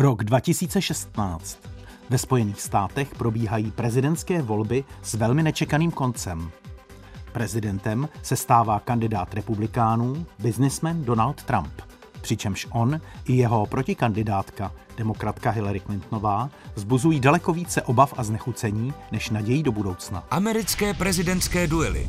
Rok 2016. Ve Spojených státech probíhají prezidentské volby s velmi nečekaným koncem. Prezidentem se stává kandidát republikánů, biznismen Donald Trump. Přičemž on i jeho protikandidátka, demokratka Hillary Clintonová, vzbuzují daleko více obav a znechucení než nadějí do budoucna. Americké prezidentské duely.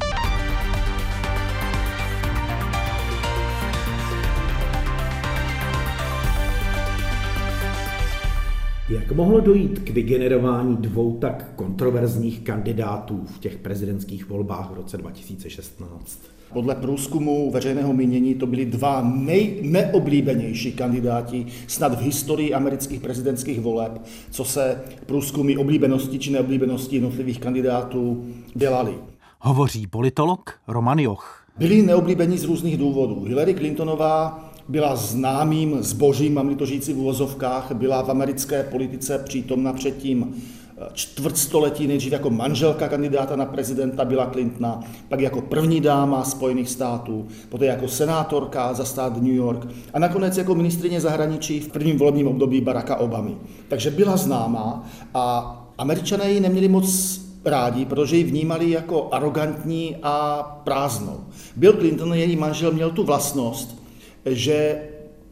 Jak mohlo dojít k vygenerování dvou tak kontroverzních kandidátů v těch prezidentských volbách v roce 2016? Podle průzkumu veřejného mínění to byli dva nejneoblíbenější kandidáti snad v historii amerických prezidentských voleb, co se průzkumy oblíbenosti či neoblíbenosti jednotlivých kandidátů dělali. Hovoří politolog Roman Joch. Byli neoblíbení z různých důvodů. Hillary Clintonová byla známým zbožím, mám to říci v uvozovkách, byla v americké politice přítomna předtím eh, čtvrtstoletí, nejdřív jako manželka kandidáta na prezidenta Billa Clintona, pak jako první dáma Spojených států, poté jako senátorka za stát New York a nakonec jako ministrině zahraničí v prvním volebním období Baracka Obamy. Takže byla známá a američané ji neměli moc rádi, protože ji vnímali jako arrogantní a prázdnou. Bill Clinton, její manžel, měl tu vlastnost, že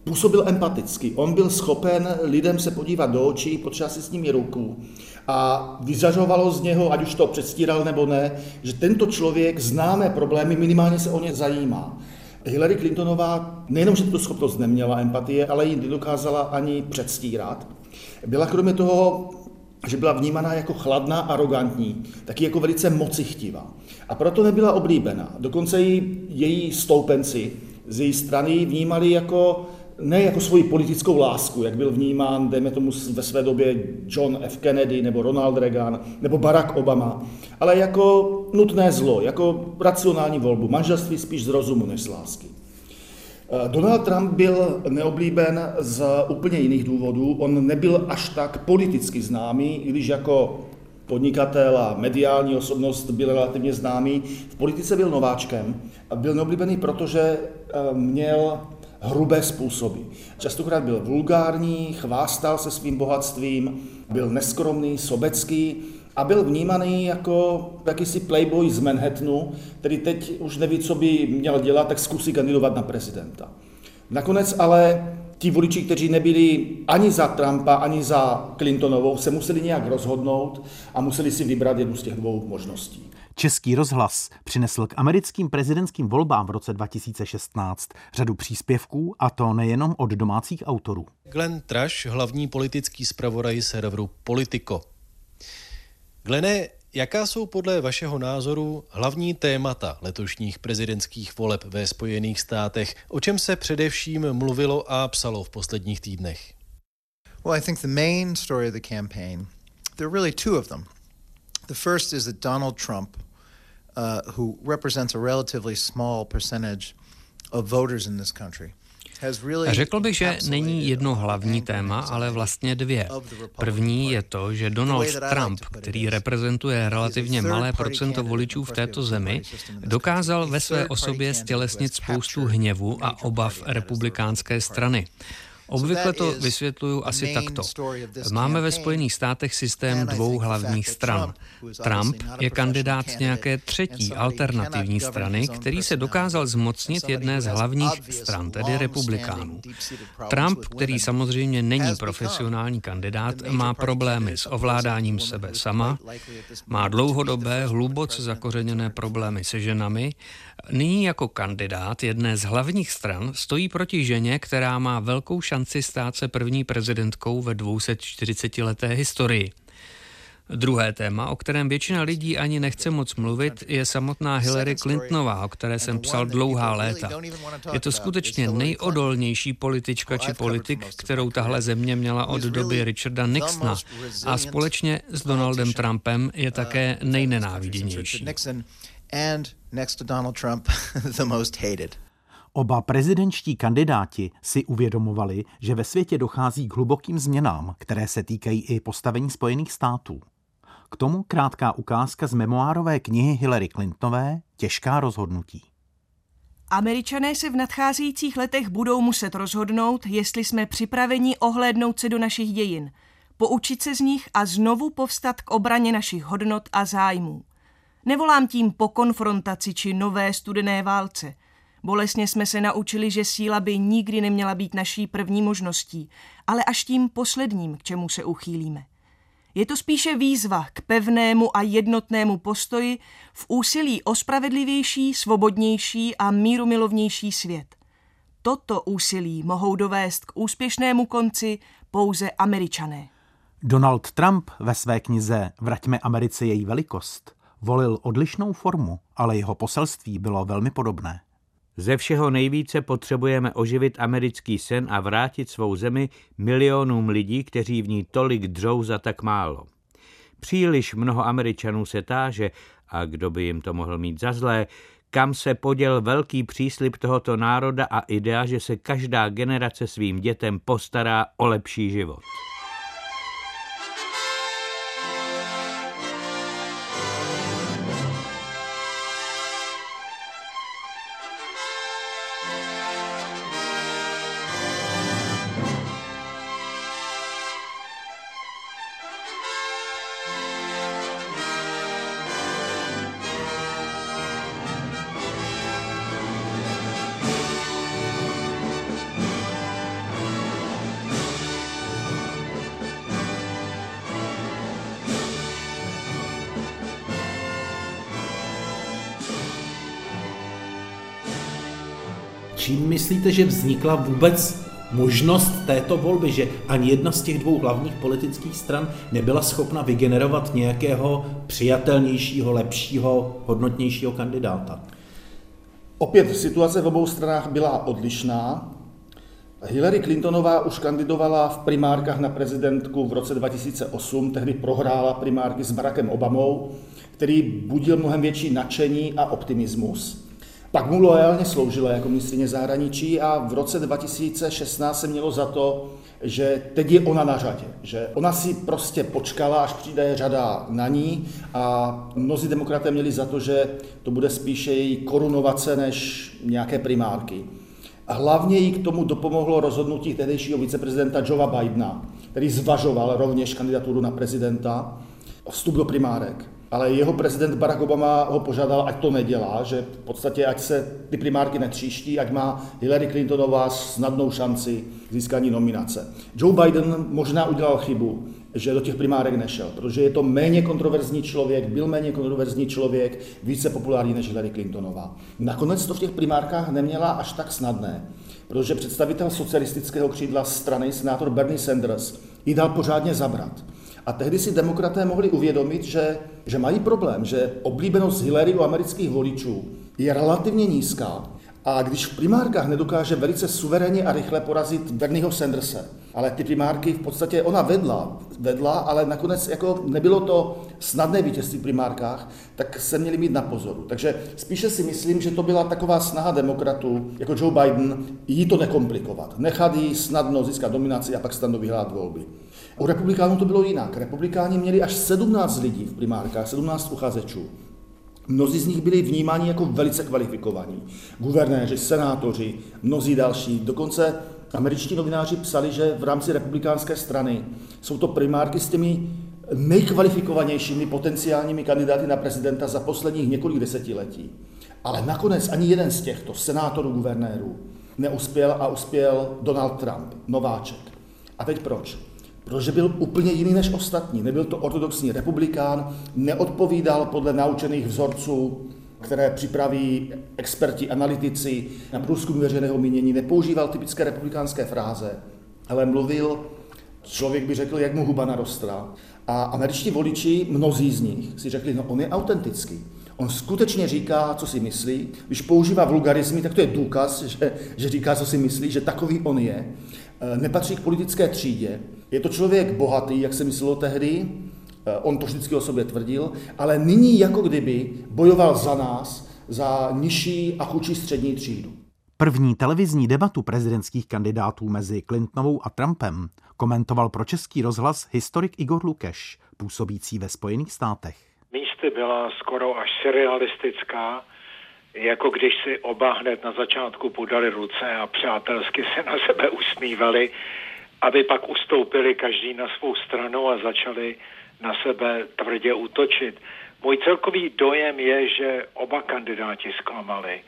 působil empaticky. On byl schopen lidem se podívat do očí, potřeba si s nimi ruku a vyzařovalo z něho, ať už to předstíral nebo ne, že tento člověk známe problémy, minimálně se o ně zajímá. Hillary Clintonová nejenom, že tuto schopnost neměla empatie, ale ji nedokázala ani předstírat. Byla kromě toho že byla vnímaná jako chladná, arrogantní, taky jako velice mocichtivá. A proto nebyla oblíbená. Dokonce i její stoupenci z její strany vnímali jako ne jako svoji politickou lásku, jak byl vnímán, dejme tomu ve své době John F. Kennedy nebo Ronald Reagan nebo Barack Obama, ale jako nutné zlo, jako racionální volbu, manželství spíš z rozumu než z lásky. Eh, Donald Trump byl neoblíben z úplně jiných důvodů. On nebyl až tak politicky známý, i když jako podnikatel a mediální osobnost byl relativně známý. V politice byl nováčkem a byl neoblíbený, protože eh, měl hrubé způsoby. Častokrát byl vulgární, chvástal se svým bohatstvím, byl neskromný, sobecký a byl vnímaný jako jakýsi playboy z Manhattanu, který teď už neví, co by měl dělat, tak zkusí kandidovat na prezidenta. Nakonec ale ti voliči, kteří nebyli ani za Trumpa, ani za Clintonovou, se museli nějak rozhodnout a museli si vybrat jednu z těch dvou možností. Český rozhlas přinesl k americkým prezidentským volbám v roce 2016 řadu příspěvků, a to nejenom od domácích autorů. Glenn Trash, hlavní politický zpravodaj serveru Politico. Glene, jaká jsou podle vašeho názoru hlavní témata letošních prezidentských voleb ve Spojených státech? O čem se především mluvilo a psalo v posledních týdnech? Well, I think the main story of the campaign, there are really two of them. The first is that Donald Trump, uh, who represents a relatively small percentage of voters in this country, Řekl bych, že není jedno hlavní téma, ale vlastně dvě. První je to, že Donald Trump, který reprezentuje relativně malé procento voličů v této zemi, dokázal ve své osobě stělesnit spoustu hněvu a obav republikánské strany. Obvykle to vysvětluju asi takto. Máme ve Spojených státech systém dvou hlavních stran. Trump je kandidát nějaké třetí alternativní strany, který se dokázal zmocnit jedné z hlavních stran, tedy republikánů. Trump, který samozřejmě není profesionální kandidát, má problémy s ovládáním sebe sama, má dlouhodobé, hluboce zakořeněné problémy se ženami, nyní jako kandidát jedné z hlavních stran stojí proti ženě, která má velkou šanci stát se první prezidentkou ve 240-leté historii. Druhé téma, o kterém většina lidí ani nechce moc mluvit, je samotná Hillary Clintonová, o které jsem psal dlouhá léta. Je to skutečně nejodolnější politička či politik, kterou tahle země měla od doby Richarda Nixona a společně s Donaldem Trumpem je také nejnenáviděnější. And next to Donald Trump, the most hated. Oba prezidentští kandidáti si uvědomovali, že ve světě dochází k hlubokým změnám, které se týkají i postavení Spojených států. K tomu krátká ukázka z memoárové knihy Hillary Clintonové Těžká rozhodnutí. Američané se v nadcházejících letech budou muset rozhodnout, jestli jsme připraveni ohlédnout se do našich dějin, poučit se z nich a znovu povstat k obraně našich hodnot a zájmů. Nevolám tím po konfrontaci či nové studené válce. Bolesně jsme se naučili, že síla by nikdy neměla být naší první možností, ale až tím posledním, k čemu se uchýlíme. Je to spíše výzva k pevnému a jednotnému postoji v úsilí o spravedlivější, svobodnější a mírumilovnější svět. Toto úsilí mohou dovést k úspěšnému konci pouze američané. Donald Trump ve své knize Vraťme Americe její velikost volil odlišnou formu, ale jeho poselství bylo velmi podobné. Ze všeho nejvíce potřebujeme oživit americký sen a vrátit svou zemi milionům lidí, kteří v ní tolik dřou za tak málo. Příliš mnoho Američanů se táže, a kdo by jim to mohl mít za zlé, kam se poděl velký příslip tohoto národa a idea, že se každá generace svým dětem postará o lepší život. Čím myslíte, že vznikla vůbec možnost této volby, že ani jedna z těch dvou hlavních politických stran nebyla schopna vygenerovat nějakého přijatelnějšího, lepšího, hodnotnějšího kandidáta? Opět situace v obou stranách byla odlišná. Hillary Clintonová už kandidovala v primárkách na prezidentku v roce 2008, tehdy prohrála primárky s Barackem Obamou, který budil mnohem větší nadšení a optimismus. Pak mu loajálně sloužila jako ministrině zahraničí a v roce 2016 se mělo za to, že teď je ona na řadě, že ona si prostě počkala, až přijde řada na ní a mnozí demokraté měli za to, že to bude spíše její korunovace než nějaké primárky. A hlavně jí k tomu dopomohlo rozhodnutí tehdejšího viceprezidenta Joea Bidena, který zvažoval rovněž kandidaturu na prezidenta, vstup do primárek ale jeho prezident Barack Obama ho požádal, ať to nedělá, že v podstatě ať se ty primárky netříští, ať má Hillary Clintonová snadnou šanci získání nominace. Joe Biden možná udělal chybu, že do těch primárek nešel, protože je to méně kontroverzní člověk, byl méně kontroverzní člověk, více populární než Hillary Clintonová. Nakonec to v těch primárkách neměla až tak snadné, protože představitel socialistického křídla strany, senátor Bernie Sanders, jí dal pořádně zabrat. A tehdy si demokraté mohli uvědomit, že, že mají problém, že oblíbenost Hillary u amerických voličů je relativně nízká. A když v primárkách nedokáže velice suverénně a rychle porazit Bernieho Sandersa, ale ty primárky v podstatě ona vedla, vedla, ale nakonec jako nebylo to snadné vítězství v primárkách, tak se měli mít na pozoru. Takže spíše si myslím, že to byla taková snaha demokratů, jako Joe Biden, jí to nekomplikovat, nechat jí snadno získat dominaci a pak snadno vyhrát volby. U republikánů to bylo jinak. Republikáni měli až 17 lidí v primárkách, 17 uchazečů. Mnozí z nich byli vnímáni jako velice kvalifikovaní. Guvernéři, senátoři, mnozí další. Dokonce američtí novináři psali, že v rámci republikánské strany jsou to primárky s těmi nejkvalifikovanějšími potenciálními kandidáty na prezidenta za posledních několik desetiletí. Ale nakonec ani jeden z těchto senátorů, guvernérů neuspěl a uspěl Donald Trump, nováček. A teď proč? Protože byl úplně jiný než ostatní. Nebyl to ortodoxní republikán, neodpovídal podle naučených vzorců, které připraví experti, analytici na průzkum veřejného mínění, nepoužíval typické republikánské fráze, ale mluvil, člověk by řekl, jak mu huba narostla. A američtí voliči, mnozí z nich, si řekli, no on je autentický. On skutečně říká, co si myslí. Když používá vulgarizmy, tak to je důkaz, že, že říká, co si myslí, že takový on je. E, nepatří k politické třídě. Je to člověk bohatý, jak se myslelo tehdy, e, on to vždycky o sobě tvrdil, ale nyní jako kdyby bojoval za nás, za nižší a chudší střední třídu. První televizní debatu prezidentských kandidátů mezi Clintonovou a Trumpem komentoval pro český rozhlas historik Igor Lukeš, působící ve Spojených státech místy byla skoro až surrealistická. jako když si oba hned na začátku podali ruce a přátelsky se na sebe usmívali, aby pak ustoupili každý na svou stranu a začali na sebe tvrdě útočit. Můj celkový dojem je, že oba kandidáti zklamali.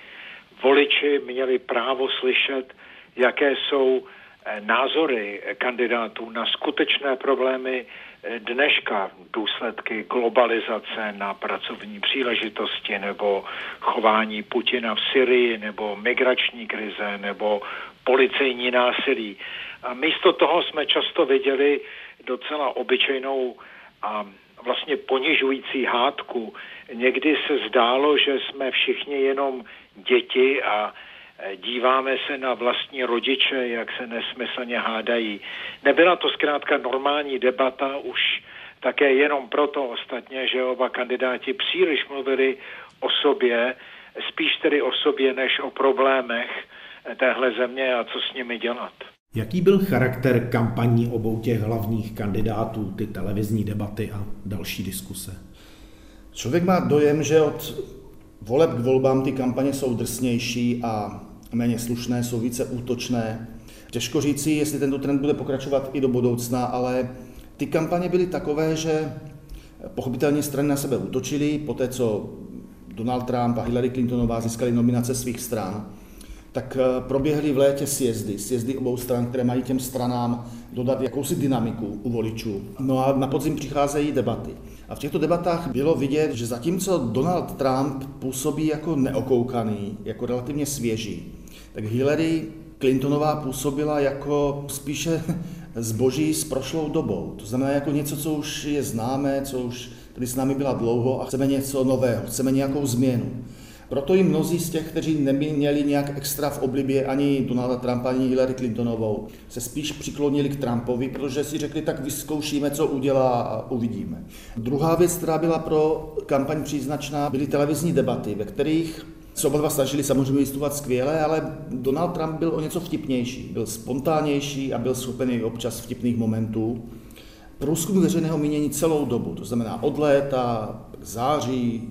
Voliči měli právo slyšet, jaké jsou eh, názory kandidátů na skutečné problémy eh, dneška, důsledky globalizace na pracovní příležitosti nebo chování Putina v Syrii nebo migrační krize nebo policejní násilí. A místo toho jsme často viděli docela obyčejnou a vlastně ponižující hádku. Někdy se zdálo, že jsme všichni jenom děti a e, díváme se na vlastní rodiče, jak se nesmyslně hádají. Nebyla to zkrátka normální debata, už také jenom proto ostatně, že oba kandidáti příliš mluvili o sobě, spíš tedy o sobě, než o problémech téhle země a co s nimi dělat. Jaký byl charakter kampaní obou těch hlavních kandidátů, ty televizní debaty a další diskuse? Člověk má dojem, že od voleb k volbám ty kampaně jsou drsnější a méně slušné, jsou více útočné. Těžko říci, jestli tento trend bude pokračovat i do budoucna, ale ty kampaně byly takové, že pochopitelně strany na sebe útočily, po té, co Donald Trump a Hillary Clintonová získali nominace svých stran tak eh, proběhly v létě sjezdy, sjezdy obou stran, které mají těm stranám dodat jakousi dynamiku u voličů. No a na podzim přicházejí debaty. A v těchto debatách bylo vidět, že zatímco Donald Trump působí jako neokoukaný, jako relativně svěží, tak Hillary Clintonová působila jako spíše zboží s prošlou dobou. To znamená jako něco, co už je známé, co už tady s námi byla dlouho a chceme něco nového, chceme nějakou změnu. Proto i mnozí z těch, kteří neměli nějak extra v oblibě ani Donalda Trumpa, ani Hillary Clintonovou, se spíš přiklonili k Trumpovi, protože si řekli, tak vyzkoušíme, co udělá a uvidíme. Druhá věc, která byla pro kampaň příznačná, byly televizní debaty, ve kterých se oba dva snažili samozřejmě vystupovat skvěle, ale Donald Trump byl o něco vtipnější, byl spontánnější a byl schopen i občas vtipných momentů. Průzkum veřejného mínění celou dobu, to znamená od léta, září,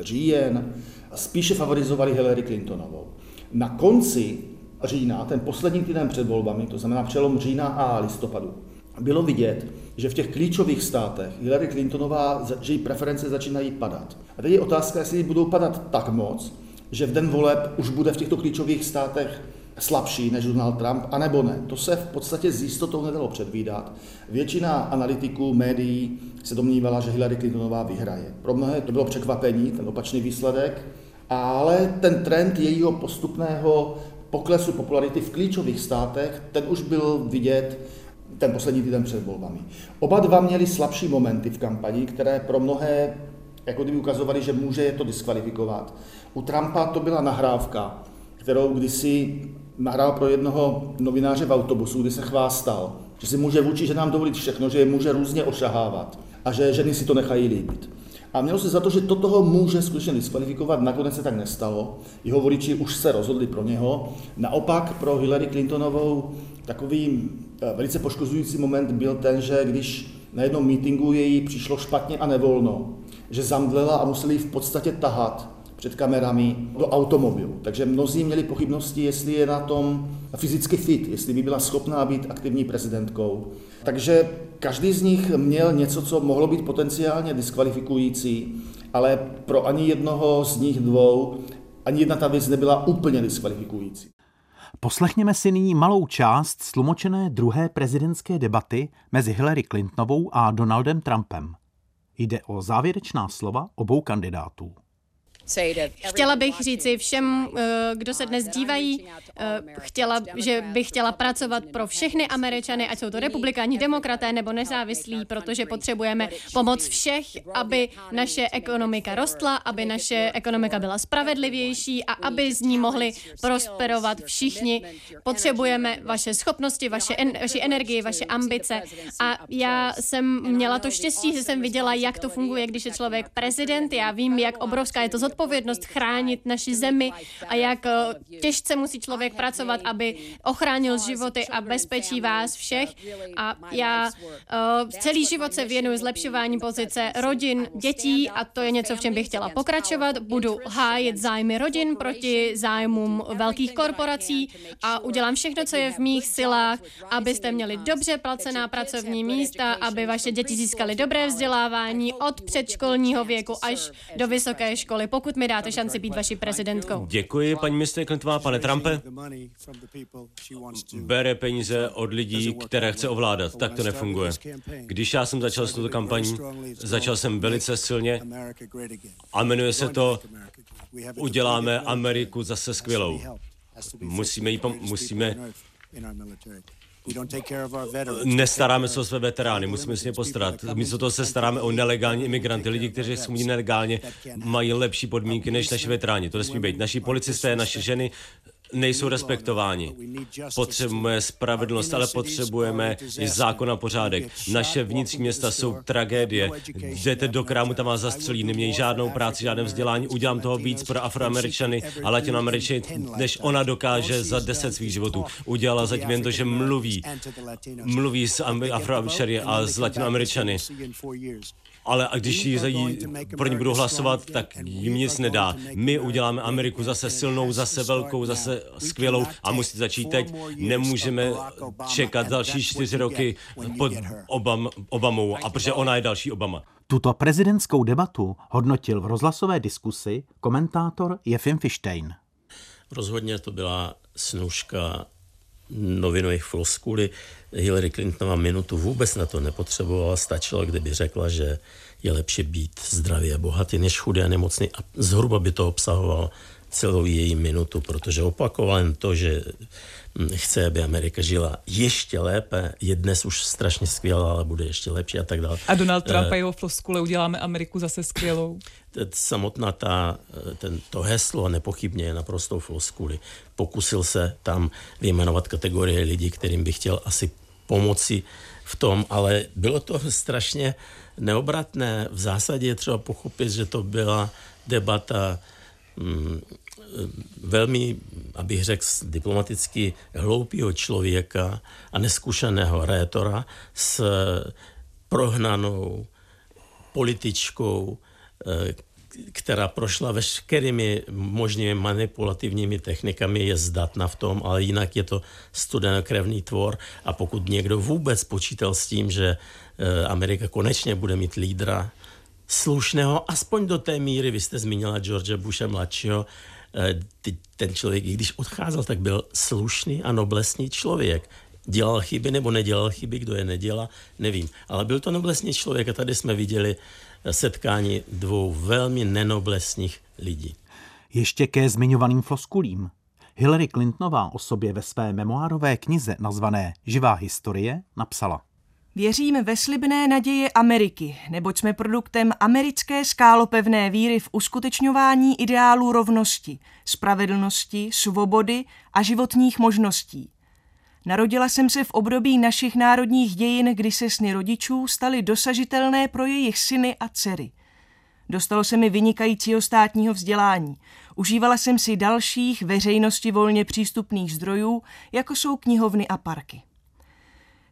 říjen, spíše favorizovali Hillary Clintonovou. Na konci října, ten poslední týden před volbami, to znamená přelom října a listopadu, bylo vidět, že v těch klíčových státech Hillary Clintonová, že její preference začínají padat. A teď je otázka, jestli budou padat tak moc, že v den voleb už bude v těchto klíčových státech slabší než Donald Trump, anebo ne. To se v podstatě s jistotou nedalo předvídat. Většina analytiků, médií se domnívala, že Hillary Clintonová vyhraje. Pro mnohé to bylo překvapení, ten opačný výsledek, ale ten trend jejího postupného poklesu popularity v klíčových státech, ten už byl vidět ten poslední týden před volbami. Oba dva měli slabší momenty v kampani, které pro mnohé jako kdyby ukazovali, že může je to diskvalifikovat. U Trumpa to byla nahrávka, kterou kdysi nahrál pro jednoho novináře v autobusu, kdy se chvástal, že si může vůči ženám dovolit všechno, že je může různě ošahávat a že ženy si to nechají líbit. A mělo se za to, že to toho může skutečně diskvalifikovat, nakonec se tak nestalo. Jeho voliči už se rozhodli pro něho. Naopak pro Hillary Clintonovou takový eh, velice poškozující moment byl ten, že když na jednom mítingu její přišlo špatně a nevolno, že zamdlela a museli v podstatě tahat před kamerami do automobilu. Takže mnozí měli pochybnosti, jestli je na tom fyzicky fit, jestli by byla schopná být aktivní prezidentkou. Takže každý z nich měl něco, co mohlo být potenciálně diskvalifikující, ale pro ani jednoho z nich dvou ani jedna ta věc nebyla úplně diskvalifikující. Poslechněme si nyní malou část slumočené druhé prezidentské debaty mezi Hillary Clintonovou a Donaldem Trumpem. Jde o závěrečná slova obou kandidátů. Chtěla bych říci všem, eh, kdo se dnes dívají, eh, chtěla, že bych chtěla pracovat pro všechny Američany, ať jsou to republikáni, demokraté nebo nezávislí, protože potřebujeme pomoc všech, aby naše ekonomika rostla, aby naše ekonomika byla spravedlivější a aby z ní mohli prosperovat všichni. Potřebujeme vaše schopnosti, vaše, en, vaši energii, vaše ambice. A já jsem měla to štěstí, že jsem viděla, jak to funguje, když je člověk prezident. Já vím, jak obrovská je to zodpovědnost zodpovědnost chránit naši zemi a jak eh, těžce musí člověk pracovat, aby ochránil životy a bezpečí vás všech. A já uh, celý život se věnuju zlepšování pozice rodin, dětí a to je něco, v čem bych chtěla pokračovat. Budu hájit zájmy rodin proti zájmům velkých korporací a udělám všechno, co je v mých silách, abyste měli dobře placená pracovní místa, aby vaše děti získaly dobré vzdělávání od předškolního věku až do vysoké školy, pokud mi dáte šanci být vaší prezidentkou. Děkuji, paní ministrině Clintonová. Pane Trumpe, bere peníze od lidí, které chce ovládat. Tak to nefunguje. Když já jsem začal s touto kampaní, začal jsem velice silně a jmenuje se to Uděláme Ameriku zase skvělou. Musíme, jí musíme Nestaráme se o své veterány, musíme si je postarat. Místo toho se staráme o nelegální imigranty, lidi, kteří jsou nelegálně, mají lepší podmínky než naši veteráni. To nesmí být. Naši policisté, naše ženy nejsou respektováni. Potřebujeme spravedlnost, ale potřebujeme i zákon a pořádek. Naše vnitřní města jsou tragédie. Jdete do krámu, tam vás zastřelí, nemějí žádnou práci, žádné vzdělání. Udělám toho víc pro afroameričany a latinoameričany, než ona dokáže za deset svých životů. Udělala zatím jen to, že mluví. Mluví s afroameričany a s latinoameričany ale a když jí, jí pro ní budou hlasovat, tak jim nic nedá. My uděláme Ameriku zase silnou, zase velkou, zase skvělou a musí začít teď. Nemůžeme čekat další čtyři roky pod Obam, Obamou, a protože ona je další Obama. Tuto prezidentskou debatu hodnotil v rozhlasové diskusi komentátor Jefim Fištejn. Rozhodně to byla snužka novinových floskuly. Hillary Clintonová minutu vůbec na to nepotřebovala, stačilo, kdyby řekla, že je lepší být zdravý a bohatý než chudý a nemocný a zhruba by to obsahovalo celou její minutu, protože opakoval jen to, že hm, chce, aby Amerika žila ještě lépe, je dnes už strašně skvělá, ale bude ještě lepší a tak dále. A Donald Trump uh, a jeho floskule uděláme Ameriku zase skvělou. Samotná ta, ten, to heslo nepochybně je naprosto floskuli. Pokusil se tam vyjmenovat kategorie lidí, kterým bych chtěl asi pomoci v tom, ale bylo to strašně neobratné. V zásadě je třeba pochopit, že to byla debata velmi, abych řekl diplomaticky, hloupého člověka a neskušeného rétora s prohnanou političkou, eh, která prošla veškerými možnými manipulativními technikami, je zdatna v tom, ale jinak je to studenokrevný tvor. A pokud někdo vůbec počítal s tím, že eh, Amerika konečně bude mít lídra slušného, aspoň do té míry, vy jste zmínila George Bushe mladšího, eh, ten člověk, i když odcházel, tak byl slušný a noblesný člověk. Dělal chyby nebo nedělal chyby, kdo je nedělá, nevím. Ale byl to noblesný člověk a tady jsme viděli setkání dvou velmi nenoblesních lidí. Ještě ke zmiňovaným floskulím. Hillary Clintonová o sobě ve své memoárové knize nazvané Živá historie napsala. Věřím ve slibné naděje Ameriky, neboť jsme produktem americké skálopevné víry v uskutečňování ideálů rovnosti, spravedlnosti, svobody a životních možností. Narodila jsem se v období našich národních dějin, kdy se sny rodičů staly dosažitelné pro jejich syny a dcery. Dostalo se mi vynikajícího státního vzdělání. Užívala jsem si dalších veřejnosti volně přístupných zdrojů, jako jsou knihovny a parky.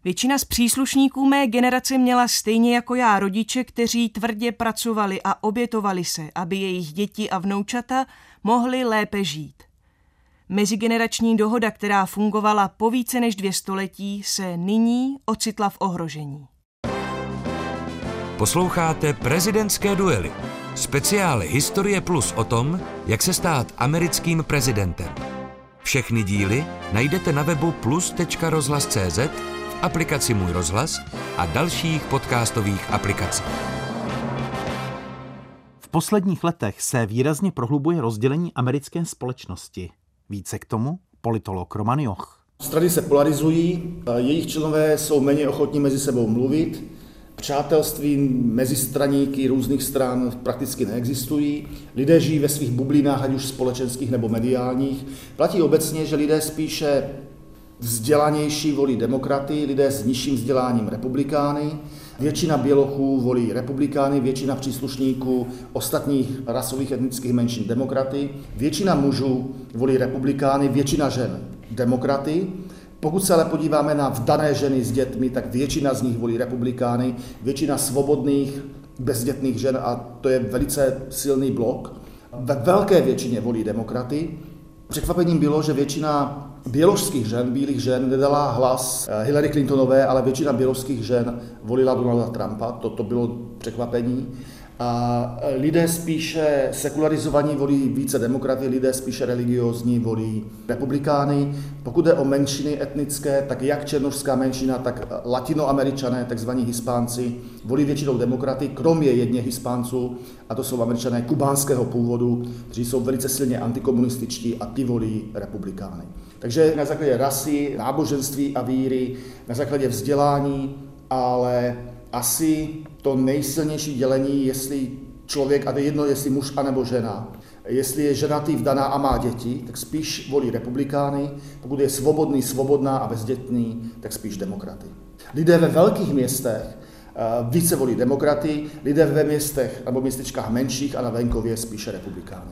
Většina z příslušníků mé generace měla stejně jako já rodiče, kteří tvrdě pracovali a obětovali se, aby jejich děti a vnoučata mohly lépe žít. Mezigenerační dohoda, která fungovala po více než dvě století, se nyní ocitla v ohrožení. Posloucháte prezidentské duely. Speciály Historie Plus o tom, jak se stát americkým prezidentem. Všechny díly najdete na webu plus.rozhlas.cz, aplikaci Můj rozhlas a dalších podcastových aplikacích. V posledních letech se výrazně prohlubuje rozdělení americké společnosti. Více k tomu politolog Roman Joch. Strany se polarizují, jejich členové jsou méně ochotní mezi sebou mluvit, přátelství mezi straníky různých stran prakticky neexistují, lidé žijí ve svých bublinách, ať už společenských nebo mediálních. Platí obecně, že lidé spíše vzdělanější volí demokraty, lidé s nižším vzděláním republikány Většina bělochů volí republikány, většina příslušníků ostatních rasových etnických menšin demokraty, většina mužů volí republikány, většina žen demokraty. Pokud se ale podíváme na vdané ženy s dětmi, tak většina z nich volí republikány, většina svobodných bezdětných žen, a to je velice silný blok, ve velké většině volí demokraty. Překvapením bylo, že většina běložských žen, bílých žen, nedala hlas eh, Hillary Clintonové, ale většina běložských žen volila Donalda Trumpa. To, to bylo překvapení. A lidé spíše sekularizovaní volí více demokraty, lidé spíše religiózní volí republikány. Pokud jde o menšiny etnické, tak jak černožská menšina, tak latinoameričané, takzvaní hispánci, volí většinou demokraty, kromě jedně hispánců, a to jsou američané kubánského původu, kteří jsou velice silně antikomunističtí a ty volí republikány. Takže na základě rasy, náboženství a víry, na základě vzdělání, ale asi to nejsilnější dělení, jestli člověk, a to je jedno, jestli muž anebo žena, jestli je ženatý, vdaná a má děti, tak spíš volí republikány, pokud je svobodný, svobodná a bezdětný, tak spíš demokraty. Lidé ve velkých městech eh, více volí demokraty, lidé ve městech nebo městečkách menších a na venkově spíše republikány.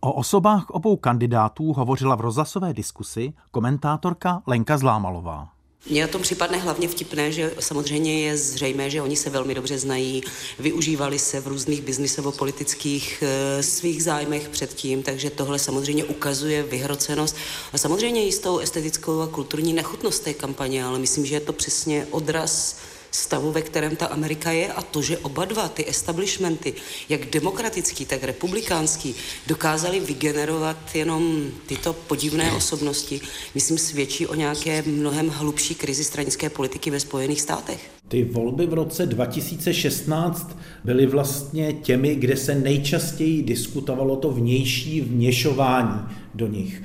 O osobách obou kandidátů hovořila v rozhlasové diskusi komentátorka Lenka Zlámalová. Mně na tom připadne hlavně vtipné, že samozřejmě je zřejmé, že oni se velmi dobře znají, využívali se v různých biznisovo-politických e, svých zájmech předtím, takže tohle samozřejmě ukazuje vyhrocenost a samozřejmě jistou estetickou a kulturní nechutnost té kampaně, ale myslím, že je to přesně odraz stavu, ve kterém ta Amerika je a to, že oba dva ty establishmenty, jak demokratický, tak republikánský, dokázali vygenerovat jenom tyto podivné osobnosti, myslím, svědčí o nějaké mnohem hlubší krizi stranické politiky ve Spojených státech. Ty volby v roce 2016 byly vlastně těmi, kde se nejčastěji diskutovalo to vnější vněšování do nich.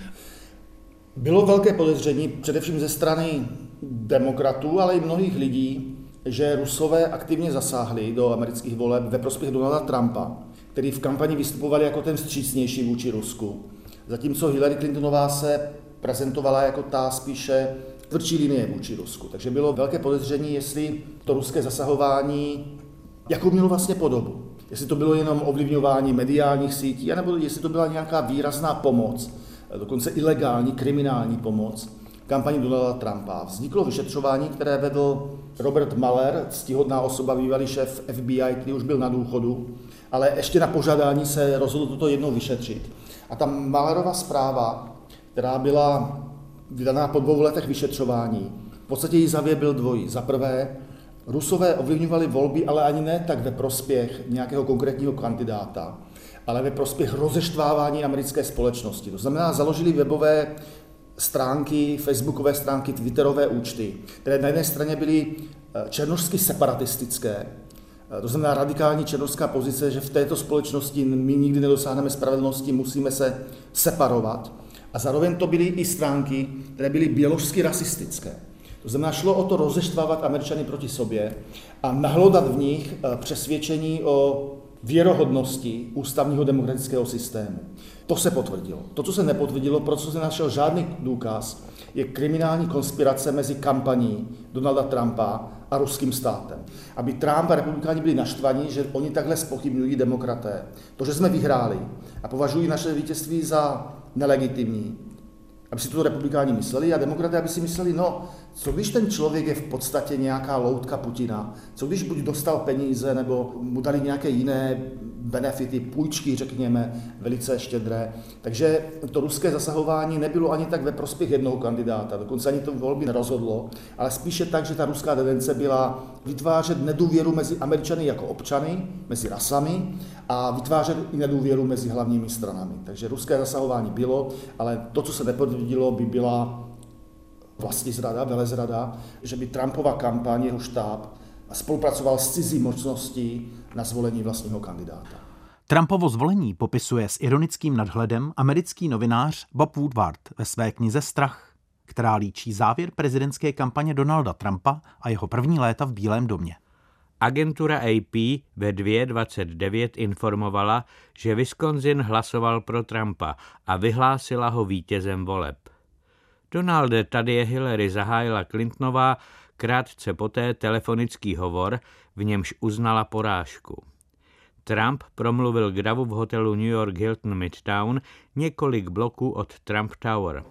Bylo velké podezření především ze strany demokratů, ale i mnohých lidí, že Rusové aktivně zasáhli do amerických voleb ve prospěch Donalda Trumpa, který v kampani vystupoval jako ten vstřícnější vůči Rusku. Zatímco Hillary Clintonová se prezentovala jako ta spíše tvrdší linie vůči Rusku. Takže bylo velké podezření, jestli to ruské zasahování, jakou mělo vlastně podobu. Jestli to bylo jenom ovlivňování mediálních sítí, anebo jestli to byla nějaká výrazná pomoc, dokonce ilegální, kriminální pomoc, kampani Donalda Trumpa. Vzniklo vyšetřování, které vedl Robert Mueller, ctihodná osoba, bývalý šéf FBI, který už byl na důchodu, ale ještě na požádání se rozhodl toto jednou vyšetřit. A ta Muellerova zpráva, která byla vydaná po dvou letech vyšetřování, v podstatě její závěr byl dvojí. Za prvé, Rusové ovlivňovali volby, ale ani ne tak ve prospěch nějakého konkrétního kandidáta, ale ve prospěch rozeštvávání americké společnosti. To znamená, založili webové stránky, facebookové stránky, twitterové účty, které na jedné straně byly eh, černožsky separatistické, eh, to znamená radikální černožská pozice, že v této společnosti my nikdy nedosáhneme spravedlnosti, musíme se separovat. A zároveň to byly i stránky, které byly běložsky rasistické. To znamená, šlo o to rozeštvávat Američany proti sobě a nahlodat v nich eh, přesvědčení o věrohodnosti ústavního demokratického systému. To se potvrdilo. To, co se nepotvrdilo, pro co se našel žádný důkaz, je kriminální konspirace mezi kampaní Donalda Trumpa a ruským státem. Aby Trump a republikáni byli naštvaní, že oni takhle spochybňují demokraté. To, že jsme vyhráli a považují naše vítězství za nelegitimní, aby si to republikáni mysleli a demokraté, aby si mysleli, no, co když ten člověk je v podstatě nějaká loutka Putina? Co když buď dostal peníze, nebo mu dali nějaké jiné benefity, půjčky, řekněme, velice štědré. Takže to ruské zasahování nebylo ani tak ve prospěch jednoho kandidáta, dokonce ani to volby nerozhodlo, ale spíše tak, že ta ruská tendence byla vytvářet nedůvěru mezi Američany jako občany, mezi rasami a vytvářet i nedůvěru mezi hlavními stranami. Takže ruské zasahování bylo, ale to, co se nepotvrdilo, by byla vlastní zrada, velezrada, že by Trumpova kampaň, jeho štáb spolupracoval s cizí mocností na zvolení vlastního kandidáta. Trumpovo zvolení popisuje s ironickým nadhledem americký novinář Bob Woodward ve své knize Strach, která líčí závěr prezidentské kampaně Donalda Trumpa a jeho první léta v Bílém domě. Agentura AP ve 2.29 informovala, že Wisconsin hlasoval pro Trumpa a vyhlásila ho vítězem voleb. Donalde, tady je Hillary, zahájila Clintonová, krátce poté telefonický hovor, v němž uznala porážku. Trump promluvil k davu v hotelu New York Hilton Midtown několik bloků od Trump Tower.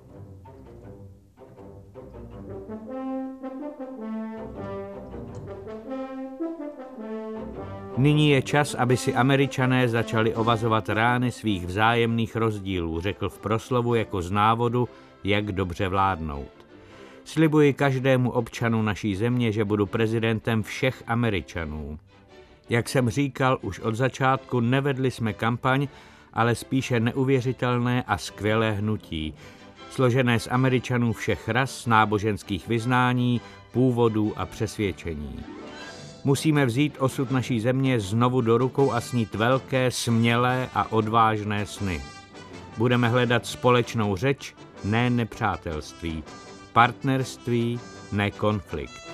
Nyní je čas, aby si američané začali ovazovat rány svých vzájemných rozdílů, řekl v proslovu jako z návodu, jak dobře vládnout. Slibuji každému občanu naší země, že budu prezidentem všech Američanů. Jak jsem říkal už od začátku, nevedli jsme kampaň, ale spíše neuvěřitelné a skvělé hnutí, složené z Američanů všech ras, náboženských vyznání, původů a přesvědčení. Musíme vzít osud naší země znovu do rukou a snít velké, smělé a odvážné sny. Budeme hledat společnou řeč, ne nepřátelství, partnerství, ne konflikt.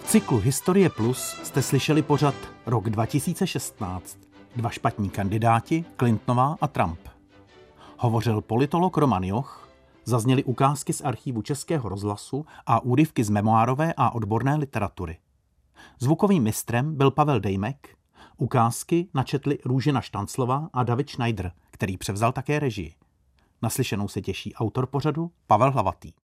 V cyklu Historie Plus jste slyšeli pořad rok 2016. Dva špatní kandidáti, Clintonová a Trump. Hovořil politolog Roman Joch, zazněly ukázky z archívu Českého rozhlasu a úryvky z memoárové a odborné literatury. Zvukovým mistrem byl Pavel Dejmek, ukázky načetli Růžena Štanclova a David Schneider, který převzal také režii. Naslyšenou se těší autor pořadu Pavel Hlavatý.